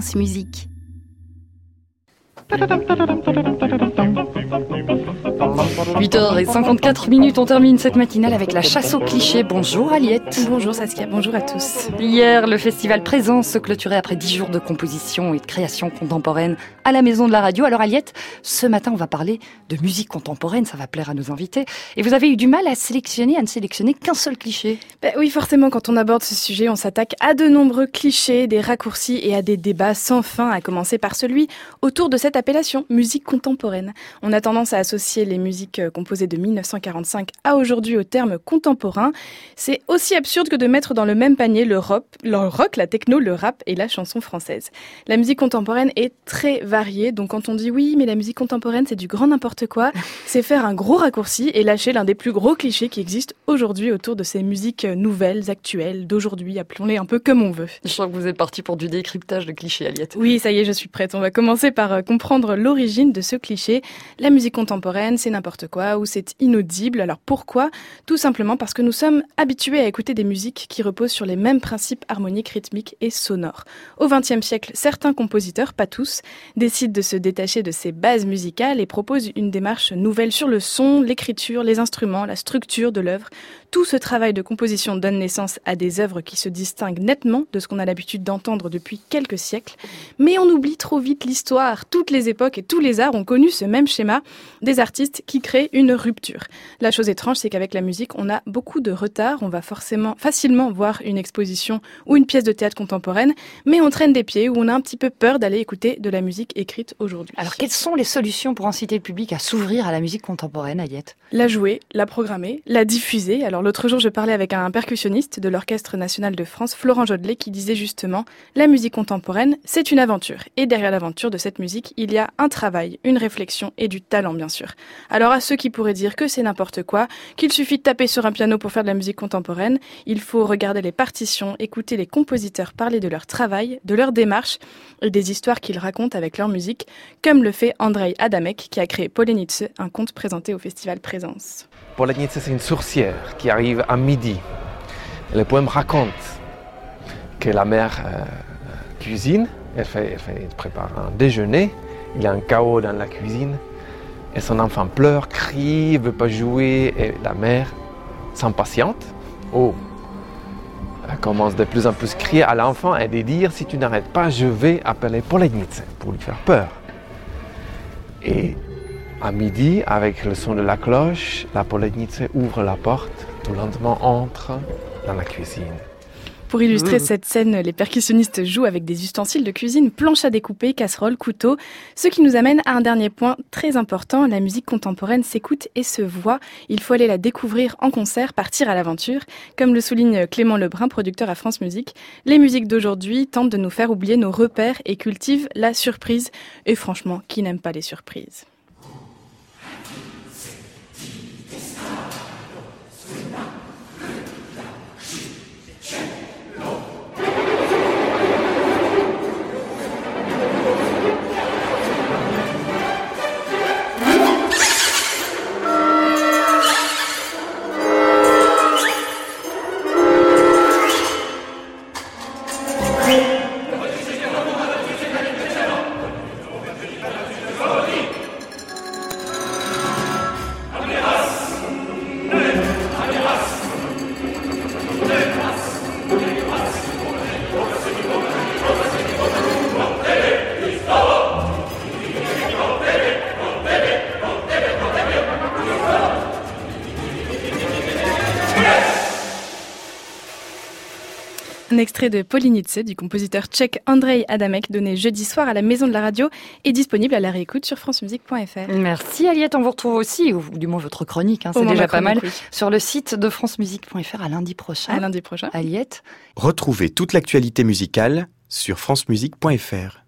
France Musique. 8h54 minutes, on termine cette matinale avec la chasse aux clichés. Bonjour Aliette. Bonjour Saskia, bonjour à tous. Hier, le festival Présence se clôturait après 10 jours de composition et de création contemporaine à la Maison de la Radio. Alors Aliette, ce matin, on va parler de musique contemporaine, ça va plaire à nos invités. Et vous avez eu du mal à sélectionner, à ne sélectionner qu'un seul cliché. Ben oui, forcément, quand on aborde ce sujet, on s'attaque à de nombreux clichés, des raccourcis et à des débats sans fin, à commencer par celui autour de cette appellation, musique contemporaine. On a tendance à associer les musiques euh, composées de 1945 à aujourd'hui au terme contemporain. C'est aussi absurde que de mettre dans le même panier le rock, le rock, la techno, le rap et la chanson française. La musique contemporaine est très variée, donc quand on dit oui, mais la musique contemporaine c'est du grand n'importe quoi, c'est faire un gros raccourci et lâcher l'un des plus gros clichés qui existent aujourd'hui autour de ces musiques nouvelles, actuelles, d'aujourd'hui, appelons-les un peu comme on veut. Je sens que vous êtes parti pour du décryptage de clichés, Aliette. Oui, ça y est, je suis prête. On va commencer par euh, comprendre l'origine de ce cliché. La musique contemporaine, c'est n'importe quoi ou c'est inaudible. Alors pourquoi? Tout simplement parce que nous sommes habitués à écouter des musiques qui reposent sur les mêmes principes harmoniques, rythmiques et sonores. Au XXe siècle, certains compositeurs, pas tous, décident de se détacher de ces bases musicales et proposent une démarche nouvelle sur le son, l'écriture, les instruments, la structure de l'œuvre. Tout ce travail de composition donne naissance à des œuvres qui se distinguent nettement de ce qu'on a l'habitude d'entendre depuis quelques siècles. Mais on oublie trop vite l'histoire. Toutes les époques et tous les arts ont connu ce même schéma des artistes qui créent une rupture. La chose étrange, c'est qu'avec la musique, on a beaucoup de retard. On va forcément facilement voir une exposition ou une pièce de théâtre contemporaine, mais on traîne des pieds ou on a un petit peu peur d'aller écouter de la musique écrite aujourd'hui. Alors, quelles sont les solutions pour inciter le public à s'ouvrir à la musique contemporaine, Aliette? La jouer, la programmer, la diffuser. Alors, l'autre jour, je parlais avec un percussionniste de l'Orchestre national de France, Florent Jodelet, qui disait justement la musique contemporaine, c'est une aventure. Et derrière l'aventure de cette musique, il y a un travail, une réflexion et du talent, bien sûr. Alors, à ceux qui pourraient dire que c'est n'importe quoi, qu'il suffit de taper sur un piano pour faire de la musique contemporaine, il faut regarder les partitions, écouter les compositeurs parler de leur travail, de leur démarche et des histoires qu'ils racontent avec leur musique, comme le fait Andrei Adamek, qui a créé Polenice, un conte présenté au festival Présence. Polenice, c'est une sorcière qui arrive à midi. Le poème raconte que la mère euh, cuisine, elle, fait, prépare un déjeuner, il y a un chaos dans la cuisine, et son enfant pleure, crie, veut pas jouer, et la mère s'impatiente. Oh, elle commence de plus en plus à crier à l'enfant et de dire si tu n'arrêtes pas, je vais appeler Polenice pour lui faire peur. Et à midi, avec le son de la cloche, la Polenice ouvre la porte, tout lentement entre dans la cuisine. Pour illustrer cette scène, les percussionnistes jouent avec des ustensiles de cuisine, planches à découper, casseroles, couteaux. Ce qui nous amène à un dernier point très important. La musique contemporaine s'écoute et se voit. Il faut aller la découvrir en concert, partir à l'aventure. Comme le souligne Clément Lebrun, producteur à France Musique, les musiques d'aujourd'hui tentent de nous faire oublier nos repères et cultivent la surprise. Et franchement, qui n'aime pas les surprises? Un extrait de Polinice du compositeur tchèque Andrei Adamek donné jeudi soir à la Maison de la Radio est disponible à la réécoute sur francemusique.fr. Merci Aliette, on vous retrouve aussi, ou du moins votre chronique, hein, c'est déjà pas mal, oui. sur le site de francemusique.fr à lundi prochain. À lundi prochain. Aliette. Retrouvez toute l'actualité musicale sur francemusique.fr.